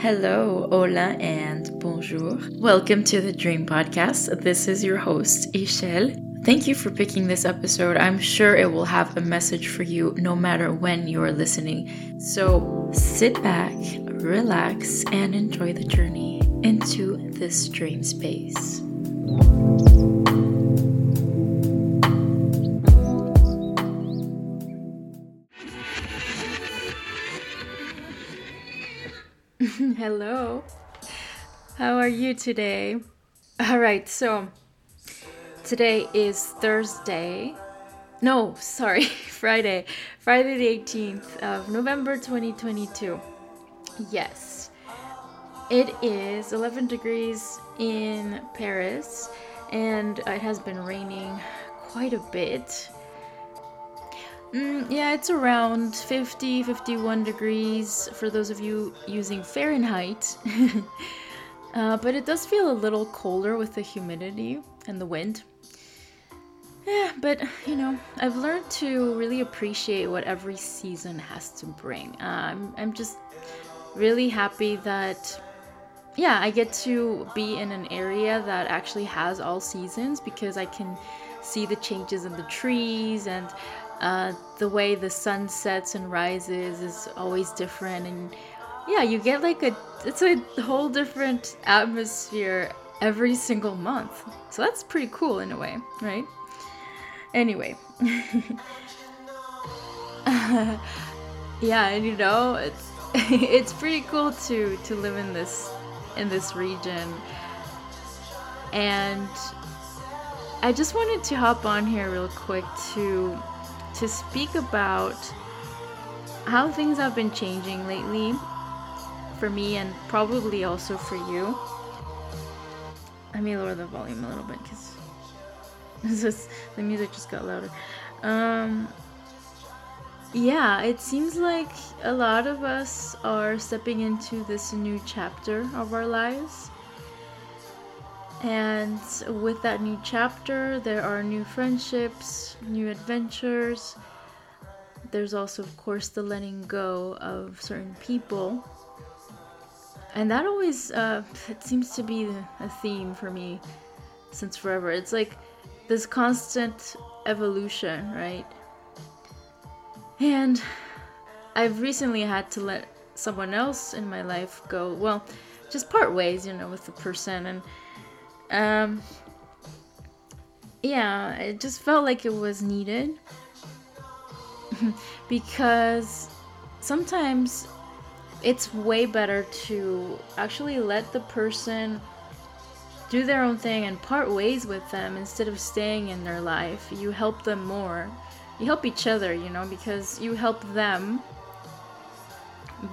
Hello, hola, and bonjour. Welcome to the Dream Podcast. This is your host, Ixel. Thank you for picking this episode. I'm sure it will have a message for you no matter when you are listening. So sit back, relax, and enjoy the journey into this dream space. Hello. How are you today? All right, so today is Thursday. No, sorry, Friday. Friday the 18th of November 2022. Yes. It is 11 degrees in Paris and it has been raining quite a bit. Mm, yeah, it's around 50, 51 degrees for those of you using Fahrenheit. uh, but it does feel a little colder with the humidity and the wind. Yeah, but you know, I've learned to really appreciate what every season has to bring. I'm, I'm just really happy that, yeah, I get to be in an area that actually has all seasons because I can see the changes in the trees and uh, the way the sun sets and rises is always different and yeah you get like a it's a whole different atmosphere every single month. So that's pretty cool in a way right? Anyway. Yeah and you know it's it's pretty cool to to live in this in this region. And i just wanted to hop on here real quick to to speak about how things have been changing lately for me and probably also for you. Let me lower the volume a little bit because the music just got louder. Um, yeah, it seems like a lot of us are stepping into this new chapter of our lives. And with that new chapter, there are new friendships, new adventures. There's also, of course, the letting go of certain people. And that always, uh, it seems to be a theme for me since forever. It's like this constant evolution, right? And I've recently had to let someone else in my life go. Well, just part ways, you know, with the person. And um, yeah, it just felt like it was needed because sometimes it's way better to actually let the person do their own thing and part ways with them instead of staying in their life. You help them more. You help each other, you know, because you help them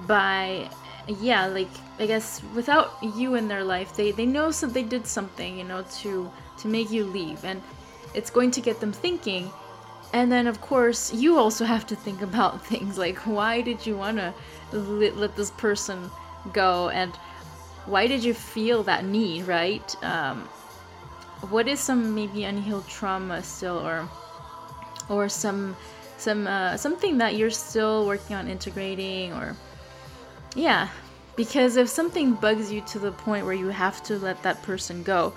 by yeah, like I guess without you in their life, they they know some they did something, you know, to to make you leave, and it's going to get them thinking. And then of course you also have to think about things like why did you wanna let, let this person go, and why did you feel that need, right? Um, what is some maybe unhealed trauma still, or or some some uh, something that you're still working on integrating, or yeah, because if something bugs you to the point where you have to let that person go,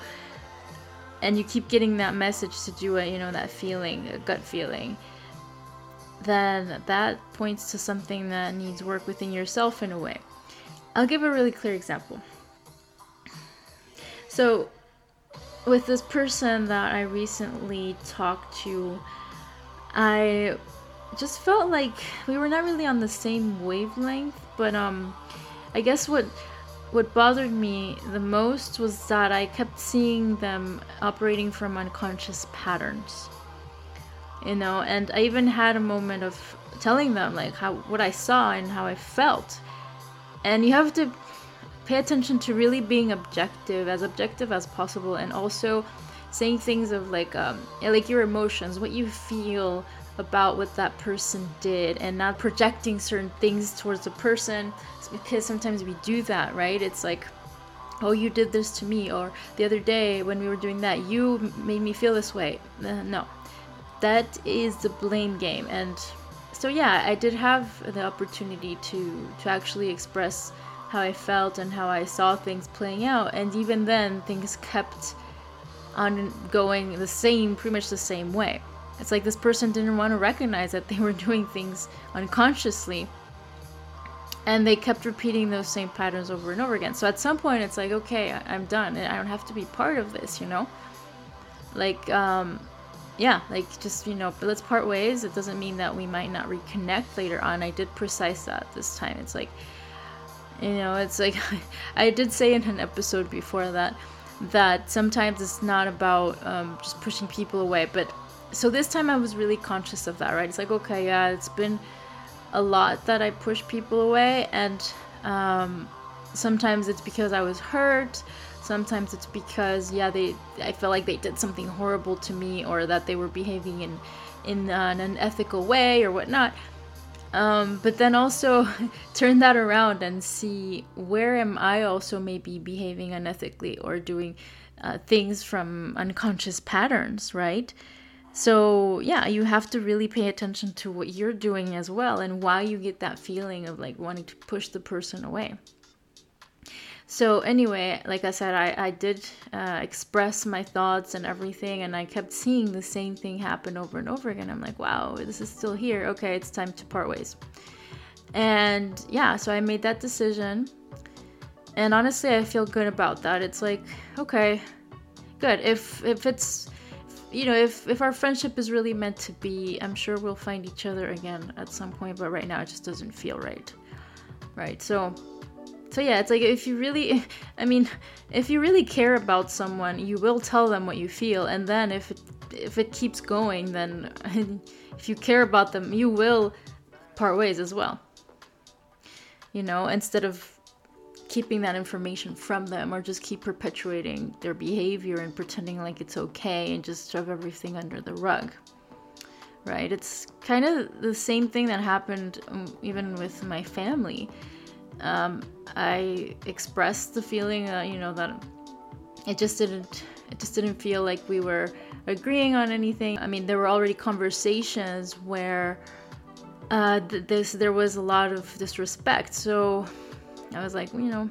and you keep getting that message to do it, you know, that feeling, a gut feeling, then that points to something that needs work within yourself in a way. I'll give a really clear example. So, with this person that I recently talked to, I just felt like we were not really on the same wavelength, but um I guess what what bothered me the most was that I kept seeing them operating from unconscious patterns. You know, and I even had a moment of telling them like how what I saw and how I felt. And you have to pay attention to really being objective, as objective as possible, and also saying things of like um, like your emotions, what you feel, about what that person did and not projecting certain things towards the person. Because sometimes we do that right? It's like oh you did this to me or the other day when we were doing that you made me feel this way. Uh, no. That is the blame game. And so yeah i did have the opportunity to to actually express how I felt and how I saw things playing out. And even then, things kept on going the same, pretty much the same way. It's like this person didn't want to recognize that they were doing things unconsciously. And they kept repeating those same patterns over and over again. So at some point, it's like, okay, I'm done. I don't have to be part of this, you know? Like, um, yeah, like just, you know, let's part ways. It doesn't mean that we might not reconnect later on. I did precise that this time. It's like, you know, it's like, I did say in an episode before that, that sometimes it's not about um, just pushing people away, but so this time I was really conscious of that, right? It's like, okay, yeah, it's been a lot that I push people away, and um, sometimes it's because I was hurt. Sometimes it's because, yeah, they I felt like they did something horrible to me, or that they were behaving in in an unethical way or whatnot. Um, but then also turn that around and see where am I also maybe behaving unethically or doing uh, things from unconscious patterns, right? So, yeah, you have to really pay attention to what you're doing as well and why you get that feeling of like wanting to push the person away. So, anyway, like I said, I, I did uh, express my thoughts and everything, and I kept seeing the same thing happen over and over again. I'm like, wow, this is still here. Okay, it's time to part ways. And yeah, so I made that decision. And honestly, I feel good about that. It's like, okay, good. If if it's you know, if if our friendship is really meant to be, I'm sure we'll find each other again at some point. But right now, it just doesn't feel right, right? So, so yeah, it's like if you really, I mean, if you really care about someone, you will tell them what you feel, and then if it if it keeps going, then if you care about them, you will part ways as well. You know, instead of keeping that information from them or just keep perpetuating their behavior and pretending like it's okay and just shove everything under the rug right? It's kind of the same thing that happened um, even with my family. Um, i expressed the feeling uh, you know that it just didn't it just didn't feel like we were agreeing on anything. I mean there were already conversations where uh, th- this there was a lot of disrespect. So I was like, you know,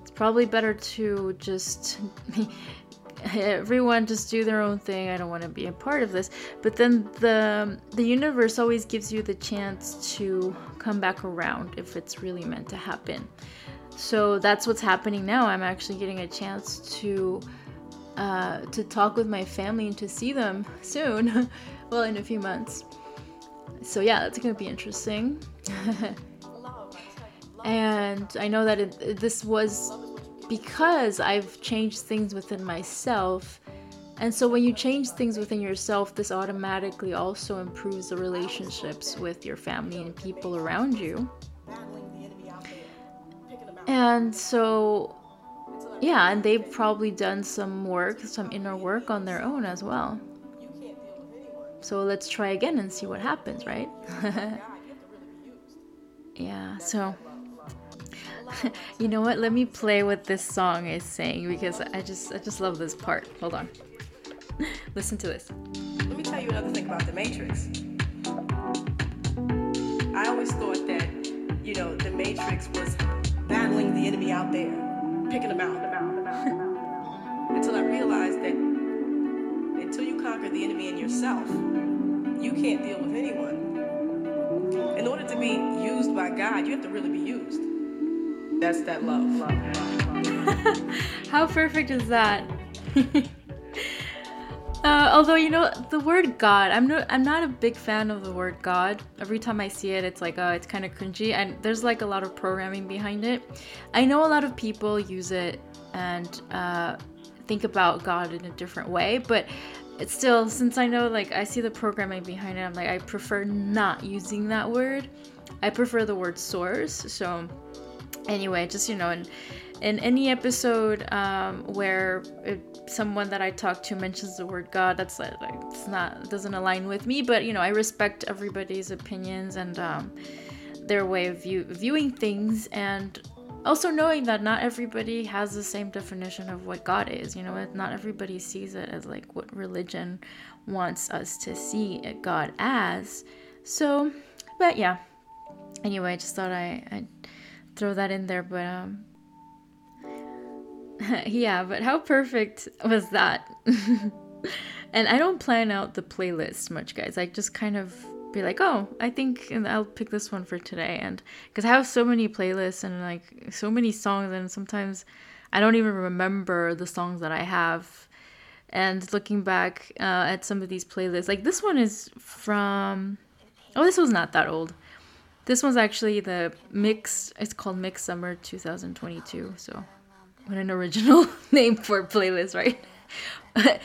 it's probably better to just everyone just do their own thing. I don't want to be a part of this. But then the the universe always gives you the chance to come back around if it's really meant to happen. So that's what's happening now. I'm actually getting a chance to uh, to talk with my family and to see them soon. well, in a few months. So yeah, that's gonna be interesting. And I know that it, this was because I've changed things within myself. And so when you change things within yourself, this automatically also improves the relationships with your family and people around you. And so, yeah, and they've probably done some work, some inner work on their own as well. So let's try again and see what happens, right? yeah, so you know what? Let me play what this song is saying because I just I just love this part. Hold on. Listen to this. Let me tell you another thing about the Matrix. I always thought that, you know, the Matrix was battling the enemy out there, picking them out. Until I realized that until you conquer the enemy in yourself, you can't deal with anyone. In order to be used by God, you have to really be used. That's that love. love, How perfect is that? Uh, although you know the word God, I'm not I'm not a big fan of the word God. Every time I see it, it's like oh, it's kind of cringy, and there's like a lot of programming behind it. I know a lot of people use it and uh, think about God in a different way, but it's still since I know like I see the programming behind it, I'm like I prefer not using that word. I prefer the word source. So anyway just you know in in any episode um, where someone that I talk to mentions the word God, that's like it's not doesn't align with me. But you know, I respect everybody's opinions and um, their way of view, viewing things, and also knowing that not everybody has the same definition of what God is. You know, not everybody sees it as like what religion wants us to see God as. So, but yeah. Anyway, I just thought I, I'd throw that in there, but um, yeah, but how perfect was that? and I don't plan out the playlist much, guys. I just kind of be like, oh, I think I'll pick this one for today. And because I have so many playlists and like so many songs, and sometimes I don't even remember the songs that I have. And looking back uh, at some of these playlists, like this one is from, oh, this was not that old. This one's actually the mix. It's called Mix Summer 2022. So, what an original name for a playlist, right?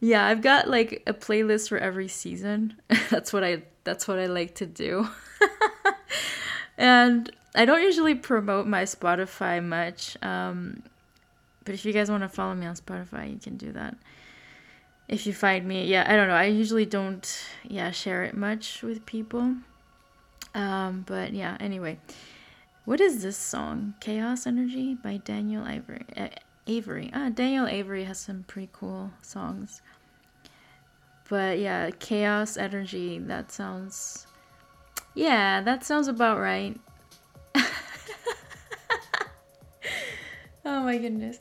yeah, I've got like a playlist for every season. that's what I that's what I like to do. and I don't usually promote my Spotify much. Um, but if you guys want to follow me on Spotify, you can do that. If you find me, yeah, I don't know. I usually don't, yeah, share it much with people. Um, but yeah, anyway, what is this song? Chaos Energy by Daniel Ivory. Uh, Avery. Ah, Daniel Avery has some pretty cool songs. But yeah, Chaos Energy, that sounds. Yeah, that sounds about right. oh my goodness.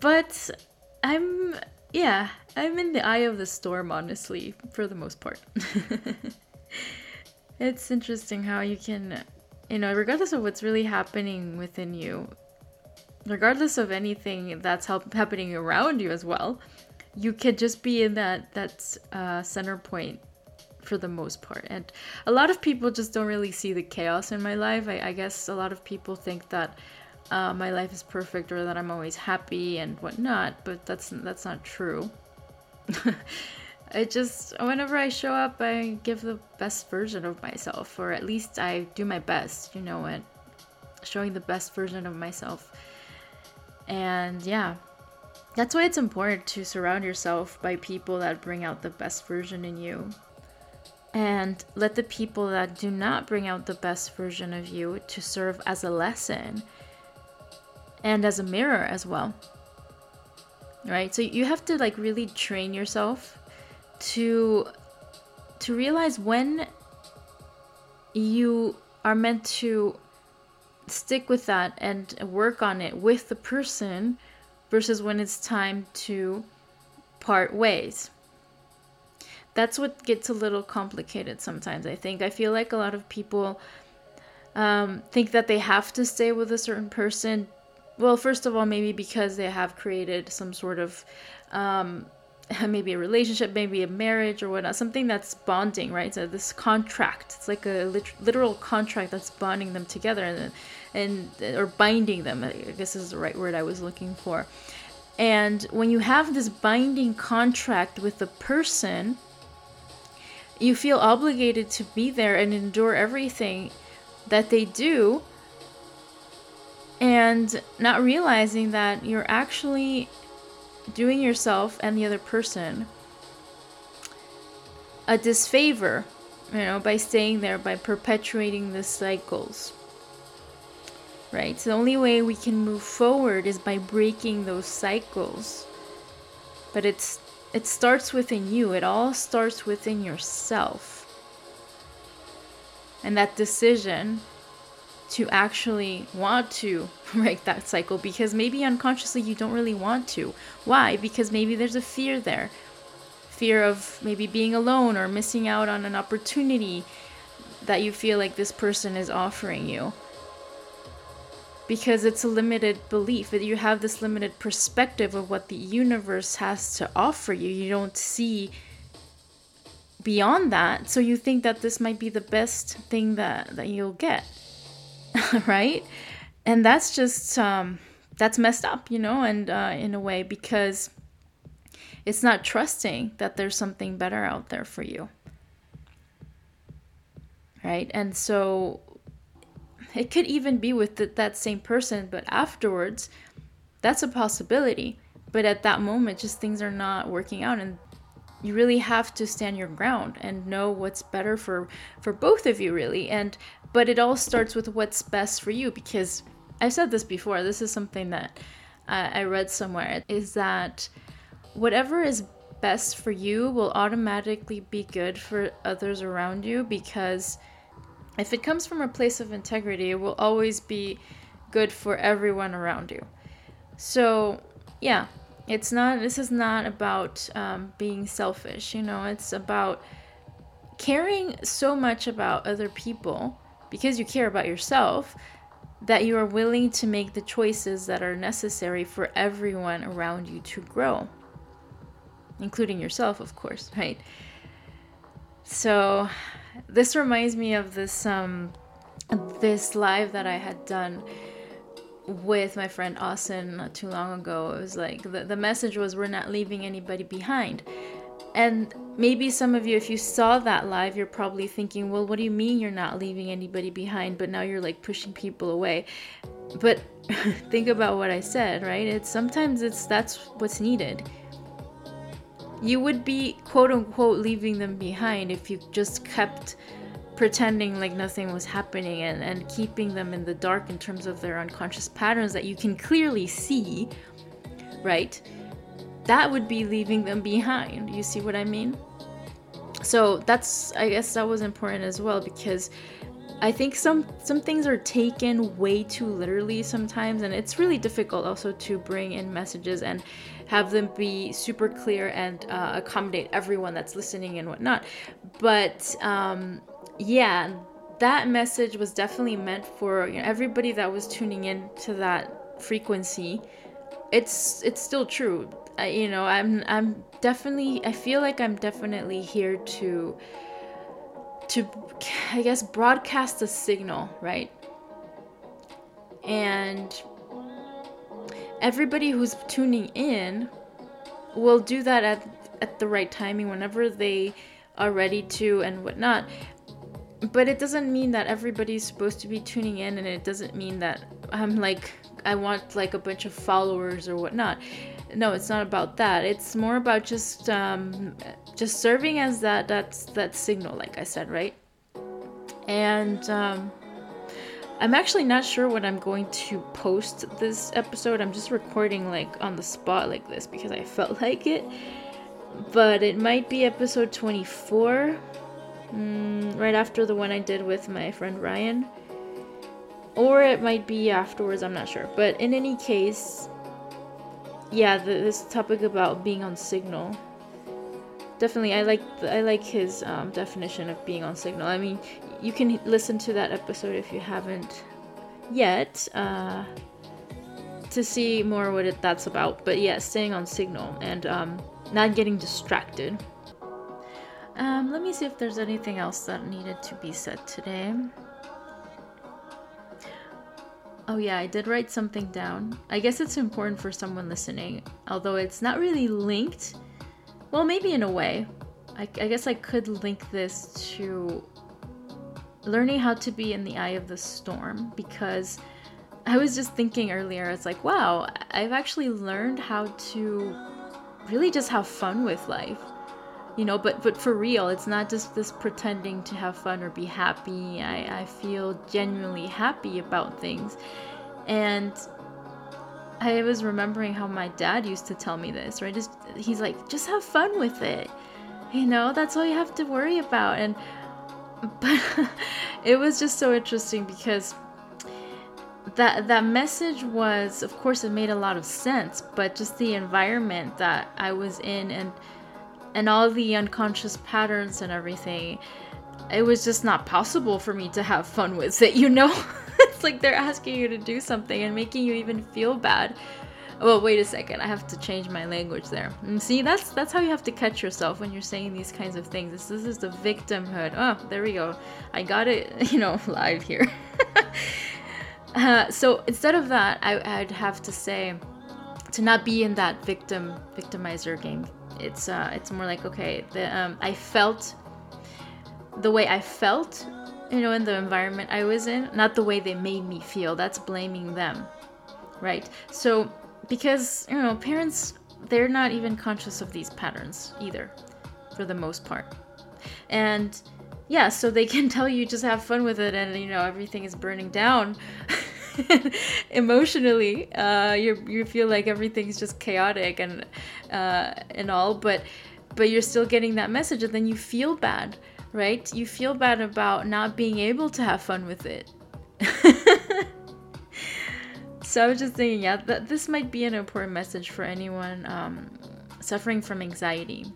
But I'm. Yeah, I'm in the eye of the storm, honestly, for the most part. it's interesting how you can, you know, regardless of what's really happening within you, regardless of anything that's happening around you as well, you could just be in that that uh, center point for the most part. And a lot of people just don't really see the chaos in my life. I, I guess a lot of people think that uh, my life is perfect or that I'm always happy and whatnot, but that's that's not true. I just whenever I show up, I give the best version of myself, or at least I do my best, you know, at showing the best version of myself. And yeah, that's why it's important to surround yourself by people that bring out the best version in you. And let the people that do not bring out the best version of you to serve as a lesson and as a mirror as well. Right? So you have to like really train yourself to to realize when you are meant to stick with that and work on it with the person versus when it's time to part ways. That's what gets a little complicated sometimes, I think. I feel like a lot of people um, think that they have to stay with a certain person. Well, first of all, maybe because they have created some sort of um, maybe a relationship, maybe a marriage or whatnot, something that's bonding, right? So this contract, it's like a lit- literal contract that's bonding them together and, and or binding them. I guess is the right word I was looking for. And when you have this binding contract with the person, you feel obligated to be there and endure everything that they do and not realizing that you're actually doing yourself and the other person a disfavor, you know, by staying there, by perpetuating the cycles. Right? So the only way we can move forward is by breaking those cycles. But it's it starts within you. It all starts within yourself. And that decision to actually want to break that cycle because maybe unconsciously you don't really want to. Why? Because maybe there's a fear there. Fear of maybe being alone or missing out on an opportunity that you feel like this person is offering you. Because it's a limited belief, that you have this limited perspective of what the universe has to offer you. You don't see beyond that, so you think that this might be the best thing that, that you'll get. right? And that's just um, that's messed up, you know, and uh, in a way because it's not trusting that there's something better out there for you, right? And so it could even be with that same person, but afterwards, that's a possibility. But at that moment, just things are not working out, and you really have to stand your ground and know what's better for for both of you, really. And but it all starts with what's best for you because I've said this before. This is something that uh, I read somewhere is that whatever is best for you will automatically be good for others around you because if it comes from a place of integrity, it will always be good for everyone around you. So, yeah, it's not, this is not about um, being selfish, you know, it's about caring so much about other people because you care about yourself that you are willing to make the choices that are necessary for everyone around you to grow, including yourself, of course, right? So, this reminds me of this um, this live that I had done with my friend Austin not too long ago. It was like the, the message was we're not leaving anybody behind. And maybe some of you, if you saw that live, you're probably thinking, well, what do you mean you're not leaving anybody behind? But now you're like pushing people away. But think about what I said, right? It's sometimes it's that's what's needed. You would be quote unquote leaving them behind if you just kept pretending like nothing was happening and, and keeping them in the dark in terms of their unconscious patterns that you can clearly see, right? That would be leaving them behind. You see what I mean? So that's I guess that was important as well because I think some some things are taken way too literally sometimes and it's really difficult also to bring in messages and have them be super clear and uh, accommodate everyone that's listening and whatnot. But um, yeah, that message was definitely meant for you know, everybody that was tuning in to that frequency. It's it's still true. I, you know, I'm I'm definitely I feel like I'm definitely here to to I guess broadcast a signal, right? And everybody who's tuning in will do that at at the right timing whenever they are ready to and whatnot but it doesn't mean that everybody's supposed to be tuning in and it doesn't mean that i'm like i want like a bunch of followers or whatnot. No it's not about that. It's more about just um just serving as that that's that signal like i said right? And um i'm actually not sure when i'm going to post this episode. I'm just recording like on the spot like this because i felt like it. But it might be episode 24 mm, right after the one I did with my friend Ryan. Or it might be afterwards, I'm not sure. But in any case, yeah, the, this topic about being on signal. Definitely, I like I like his um, definition of being on signal. I mean, you can listen to that episode if you haven't yet uh, to see more what it, that's about. But yeah, staying on signal and um, not getting distracted. Um, let me see if there's anything else that needed to be said today. Oh yeah, I did write something down. I guess it's important for someone listening, although it's not really linked. Well, maybe in a way. I, I guess I could link this to learning how to be in the eye of the storm because I was just thinking earlier, it's like, wow, I've actually learned how to really just have fun with life you know but but for real it's not just this pretending to have fun or be happy. I i feel genuinely happy about things. And i was remembering how my dad used to tell me this right? Just he's like just have fun with it. You know that's all you have to worry about. And but it was just so interesting because that that message was of course it made a lot of sense but just the environment that i was in and and all the unconscious patterns and everything, it was just not possible for me to have fun with it, you know? it's like they're asking you to do something and making you even feel bad. Well, wait a second. I have to change my language there. And see, that's that's how you have to catch yourself when you're saying these kinds of things. This, this is the victimhood. Oh, there we go. I got it, you know, live here. uh, so instead of that, I, I'd have to say to not be in that victim victimizer game it's uh, it's more like okay, the um, I felt the way I felt, you know, in the environment I was in, not the way they made me feel. That's blaming them, right? So because you know, parents they're not even conscious of these patterns either, for the most part, and yeah, so they can tell you just have fun with it, and you know everything is burning down. emotionally uh, you you feel like everything's just chaotic and uh, and all but but you're still getting that message and then you feel bad right? You feel bad about not being able to have fun with it. so I was just thinking, yeah, that this might be an important message for anyone um, suffering from anxiety.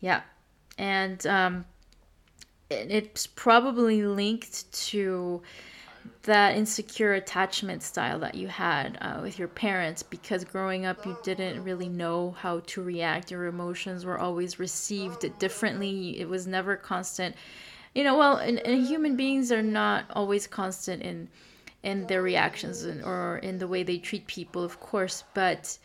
Yeah, and um, it's probably linked to that insecure attachment style that you had uh, with your parents because growing up you didn't really know how to react. Your emotions were always received differently. It was never constant. You know well and, and human beings are not always constant in in their reactions and, or in the way they treat people of course but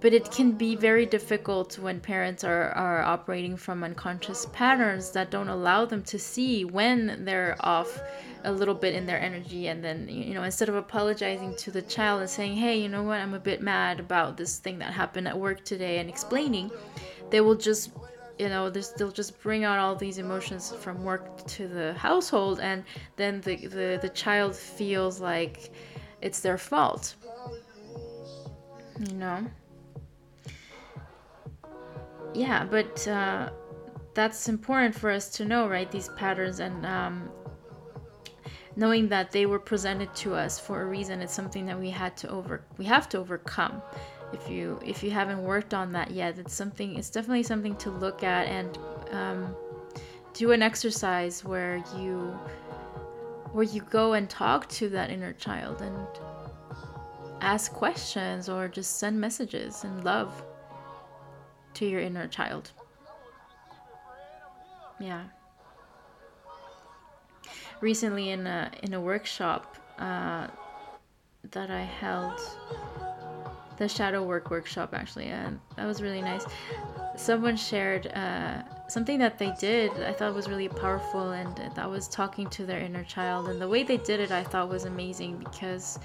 but it can be very difficult when parents are, are operating from unconscious patterns that don't allow them to see when they're off a little bit in their energy. And then you know instead of apologizing to the child and saying hey you know what? I'm a bit mad about this thing that happened at work today and explaining they will just you know they'll just bring out all these emotions from work to the household. And then the, the, the child feels like it's their fault. You know yeah, but uh, that's important for us to know, right? These patterns and um, knowing that they were presented to us for a reason. It's something that we had to over we have to overcome. If you if you haven't worked on that yet, it's something. It's definitely something to look at and um, do an exercise where you where you go and talk to that inner child and ask questions or just send messages and love to your inner child. Yeah. Recently, in a in a workshop uh, that I held, the shadow work workshop actually, and that was really nice. Someone shared uh, something that they did. I thought was really powerful, and that was talking to their inner child. And the way they did it, I thought was amazing because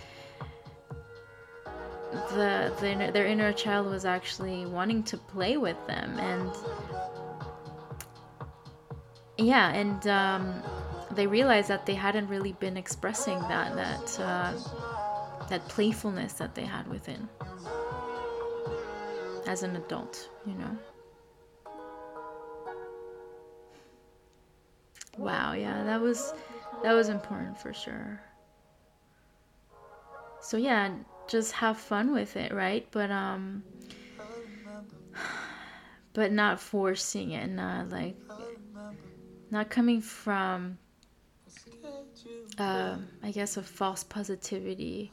the, the their inner child was actually wanting to play with them and yeah and um, they realized that they hadn't really been expressing that that uh, that playfulness that they had within as an adult you know? Wow yeah that was that was important for sure. So yeah just have fun with it, right? But um but not forcing it, not like not coming from uh, I guess a false positivity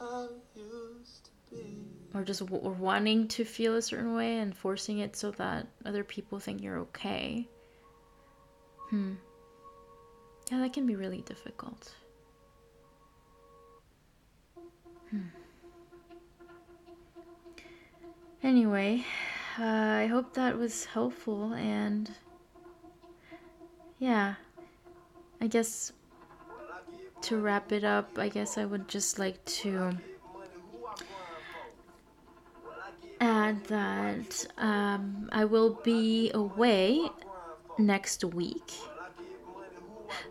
or just w- or wanting to feel a certain way and forcing it so that other people think you're okay. Hmm. Yeah, that can be really difficult. Hmm. Anyway, uh, I hope that was helpful and yeah, I guess to wrap it up, I guess I would just like to add that um, I will be away next week.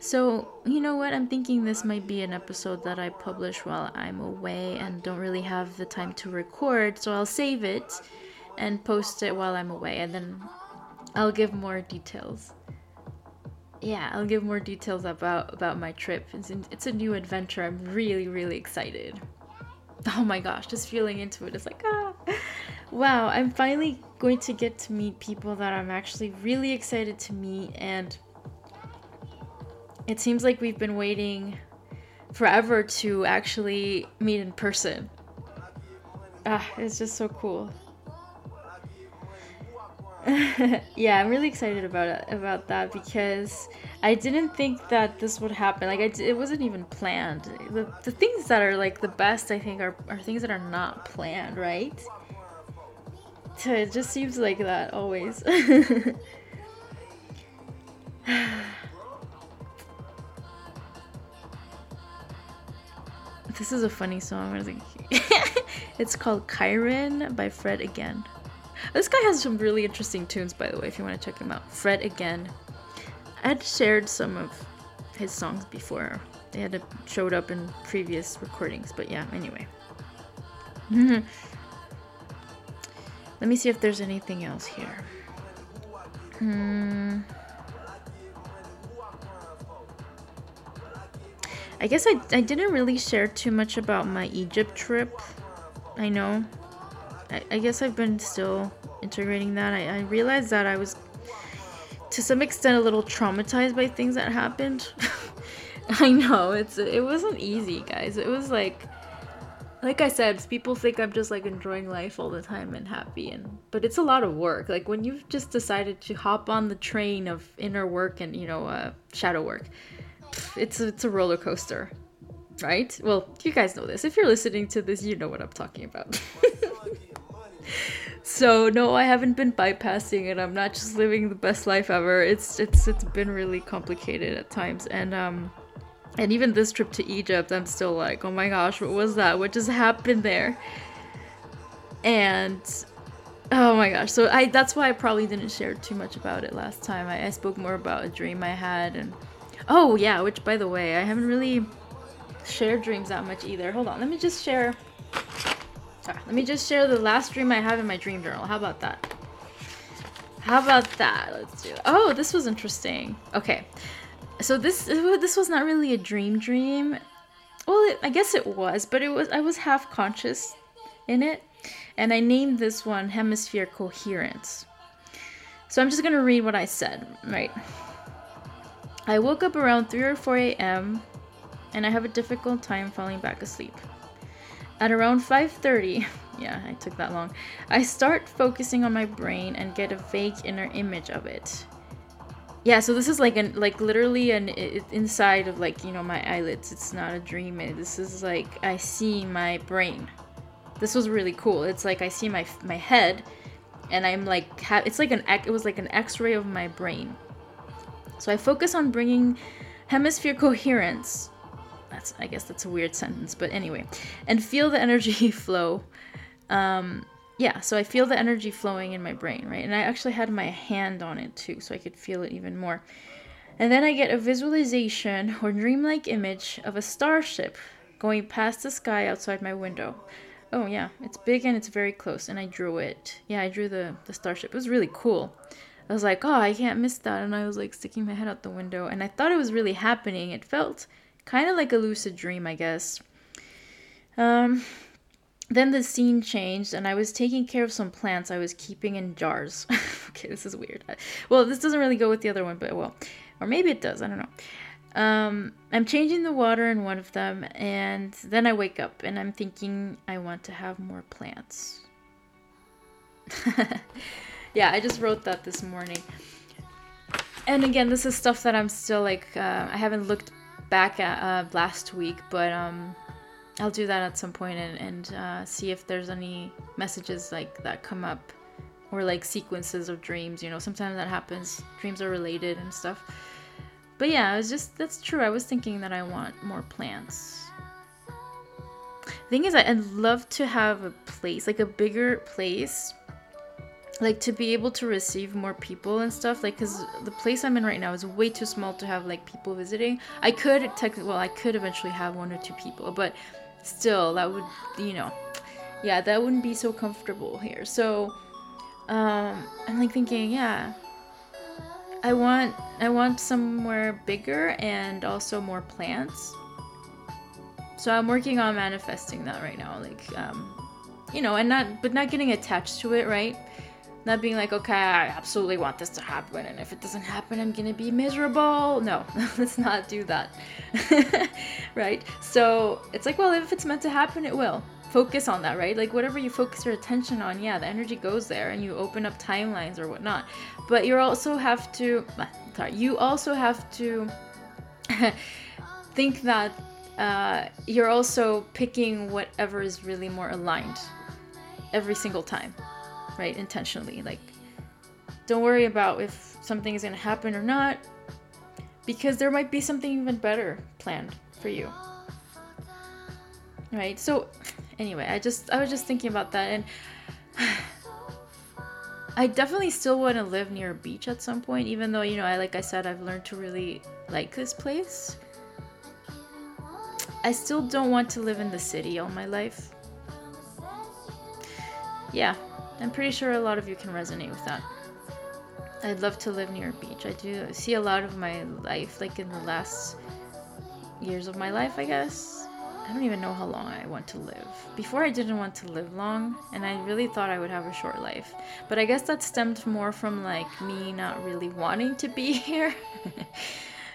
So, you know what? I'm thinking this might be an episode that I publish while I'm away and don't really have the time to record. So, I'll save it and post it while I'm away and then I'll give more details. Yeah, I'll give more details about about my trip. It's it's a new adventure. I'm really really excited. Oh my gosh, just feeling into it. It's like ah. Wow, I'm finally going to get to meet people that I'm actually really excited to meet and it seems like we've been waiting forever to actually meet in person. Ah, it's just so cool. yeah, I'm really excited about it, about that because I didn't think that this would happen. Like, I, it wasn't even planned. The, the things that are like the best, I think, are, are things that are not planned, right? So it just seems like that always. This is a funny song. it's called Kyron by Fred Again. This guy has some really interesting tunes, by the way, if you want to check him out. Fred Again. I had shared some of his songs before. They had showed up in previous recordings, but yeah, anyway. Let me see if there's anything else here. Hmm. I guess I, I didn't really share too much about my Egypt trip. I know. I, I guess I've been still integrating that. I, I realized that I was to some extent a little traumatized by things that happened. I know it's it wasn't easy, guys. It was like like I said, people think I'm just like enjoying life all the time and happy and but it's a lot of work. Like when you've just decided to hop on the train of inner work and, you know, uh, shadow work. It's a, it's a roller coaster. Right? Well, you guys know this. If you're listening to this, you know what I'm talking about. so, no, I haven't been bypassing it. I'm not just living the best life ever. It's it's it's been really complicated at times and um and even this trip to Egypt, I'm still like, oh my gosh, what was that? What just happened there? And oh my gosh, so I that's why I probably didn't share too much about it last time. I, I spoke more about a dream I had and oh yeah, which by the way, I haven't really shared dreams that much either. Hold on, let me just share. Let me just share the last dream I have in my dream journal. How about that? How about that? Let's do. It. Oh, this was interesting. Okay, so this this was not really a dream dream well it, i guess it was but it was i was half conscious in it and i named this one hemisphere coherence so i'm just going to read what i said right i woke up around 3 or 4 a.m and i have a difficult time falling back asleep. At around 5.30 yeah i took that long i start focusing on my brain and get a vague inner image of it. Yeah so this is like an like literally an it, inside of like you know my eyelids. It's not a dream. This is like i see my brain. This was really cool. It's like i see my my head and i'm like ha- it's like an it was like an x-ray of my brain so i focus on bringing hemisphere coherence that's i guess that's a weird sentence but anyway and feel the energy flow um yeah, so I feel the energy flowing in my brain, right? And I actually had my hand on it too, so I could feel it even more. And then I get a visualization or dreamlike image of a starship going past the sky outside my window. Oh yeah, it's big and it's very close, and I drew it. Yeah, I drew the the starship. It was really cool. I was like, oh, I can't miss that, and I was like sticking my head out the window, and I thought it was really happening. It felt kind of like a lucid dream, I guess. Um, then the scene changed and I was taking care of some plants I was keeping in jars. okay, this is weird. Well, this doesn't really go with the other one, but well, or maybe it does. I don't know. Um, I'm changing the water in one of them, and then I wake up and I'm thinking I want to have more plants. yeah, I just wrote that this morning. And again, this is stuff that I'm still like, uh, I haven't looked back at uh, last week, but um, I'll do that at some point and, and uh, see if there's any messages like that come up or like sequences of dreams. You know, sometimes that happens. Dreams are related and stuff. But yeah, it's just that's true. I was thinking that I want more plants. Thing is, I'd love to have a place, like a bigger place, like to be able to receive more people and stuff. Like, cause the place I'm in right now is way too small to have like people visiting. I could technically, well, I could eventually have one or two people, but still that would you know yeah that wouldn't be so comfortable here so um i'm like thinking yeah i want i want somewhere bigger and also more plants so i'm working on manifesting that right now like um you know and not but not getting attached to it right not being like okay i absolutely want this to happen and if it doesn't happen i'm gonna be miserable. No let's not do that. Right? So it's like well if it's meant to happen it will. Focus on that right? Like whatever you focus your attention on yeah the energy goes there and you open up timelines or whatnot. But you also have to sorry you also have to think that uh, you're also picking whatever is really more aligned every single time right? Intentionally. Like, don't worry about if something is going to happen or not, because there might be something even better planned for you. Right? So, anyway, I just, I was just thinking about that, and I definitely still want to live near a beach at some point, even though, you know, I, like I said, I've learned to really like this place. I still don't want to live in the city all my life. Yeah, I'm pretty sure a lot of you can resonate with that. I'd love to live near a beach. I do see a lot of my life, like in the last years of my life, I guess. I don't even know how long I want to live. Before, I didn't want to live long, and I really thought I would have a short life. But I guess that stemmed more from like me not really wanting to be here.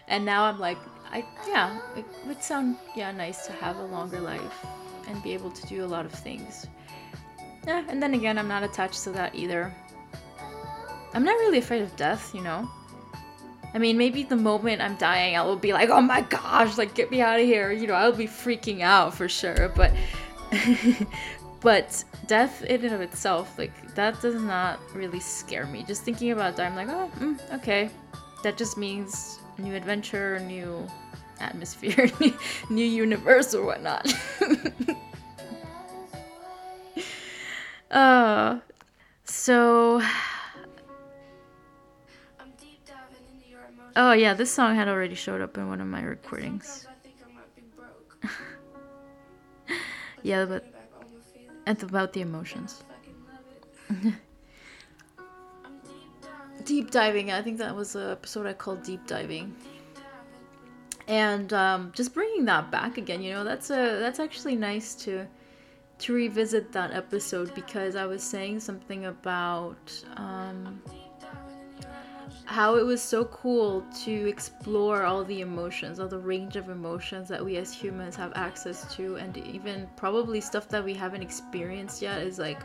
and now I'm like, I yeah, it would sound yeah nice to have a longer life and be able to do a lot of things. Yeah, and then again, I'm not attached to that either. I'm not really afraid of death, you know. I mean, maybe the moment I'm dying, I will be like, oh my gosh, like get me out of here. You know, I'll be freaking out for sure. But, but death in and of itself, like that does not really scare me. Just thinking about dying, I'm like, oh, mm, okay, that just means new adventure, new atmosphere, new universe or whatnot. uh, so Oh yeah, this song had already showed up in one of my recordings. yeah, but it's about the emotions. deep diving. I think that was an episode I called deep diving. And um, just bringing that back again, you know, that's a that's actually nice to to revisit that episode because I was saying something about um, how it was so cool to explore all the emotions, all the range of emotions that we as humans have access to, and even probably stuff that we haven't experienced yet is like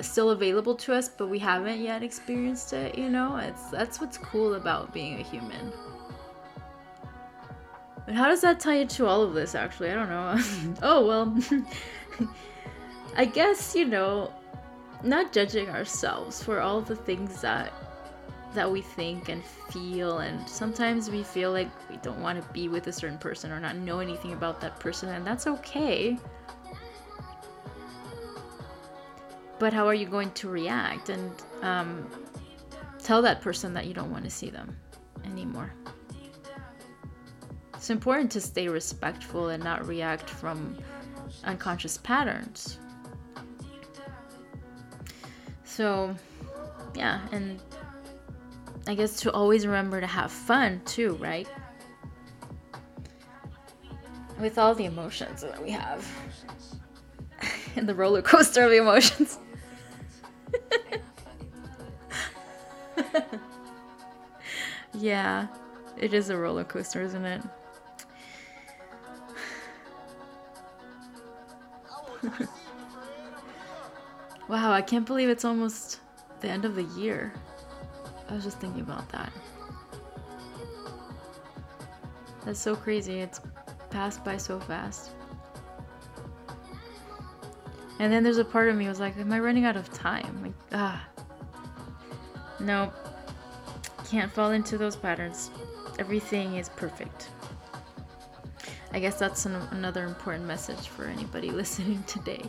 still available to us, but we haven't yet experienced it. You know, it's that's what's cool about being a human. But how does that tie into all of this? Actually, I don't know. oh well, I guess you know, not judging ourselves for all the things that that we think and feel and sometimes we feel like we don't want to be with a certain person or not know anything about that person and that's okay. But how are you going to react and um, tell that person that you don't want to see them anymore? It's important to stay respectful and not react from unconscious patterns so yeah and I guess to always remember to have fun too, right? With all the emotions that we have. and the roller coaster of emotions. yeah, it is a roller coaster, isn't it? wow, I can't believe it's almost the end of the year. I was just thinking about that. That's so crazy. It's passed by so fast. And then there's a part of me was like, am I running out of time? Like, ah. No. Can't fall into those patterns. Everything is perfect. I guess that's an, another important message for anybody listening today.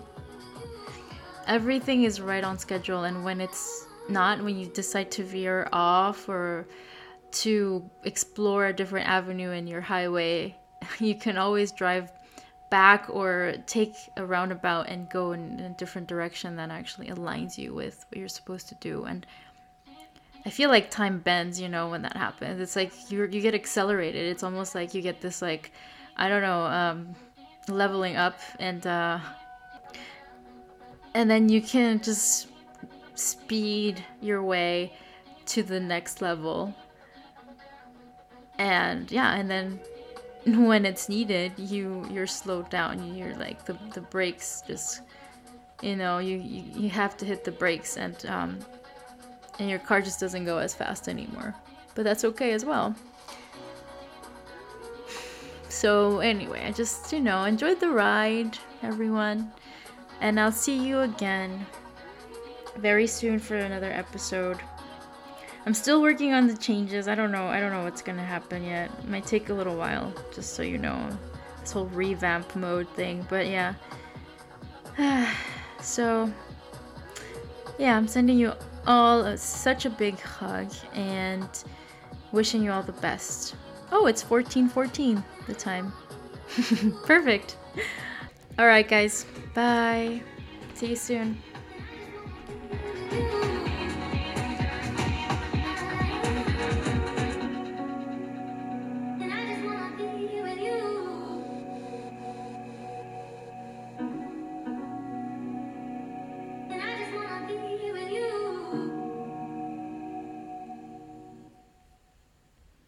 Everything is right on schedule, and when it's not when you decide to veer off or to explore a different avenue in your highway you can always drive back or take a roundabout and go in a different direction that actually aligns you with what you're supposed to do and I feel like time bends, you know, when that happens. It's like you you get accelerated. It's almost like you get this like I don't know, um, leveling up and uh, and then you can just speed your way to the next level. And yeah, and then when it's needed, you you're slowed down. You're like the the brakes just you know, you you, you have to hit the brakes and um and your car just doesn't go as fast anymore. But that's okay as well. So anyway, I just, you know, enjoyed the ride, everyone. And I'll see you again very soon for another episode. I'm still working on the changes. I don't know. I don't know what's gonna happen yet. It might take a little while, just so you know. This whole revamp mode thing. But yeah. so yeah, I'm sending you all a, such a big hug and wishing you all the best. Oh, it's 1414 the time. Perfect. All right, guys. Bye. See you soon.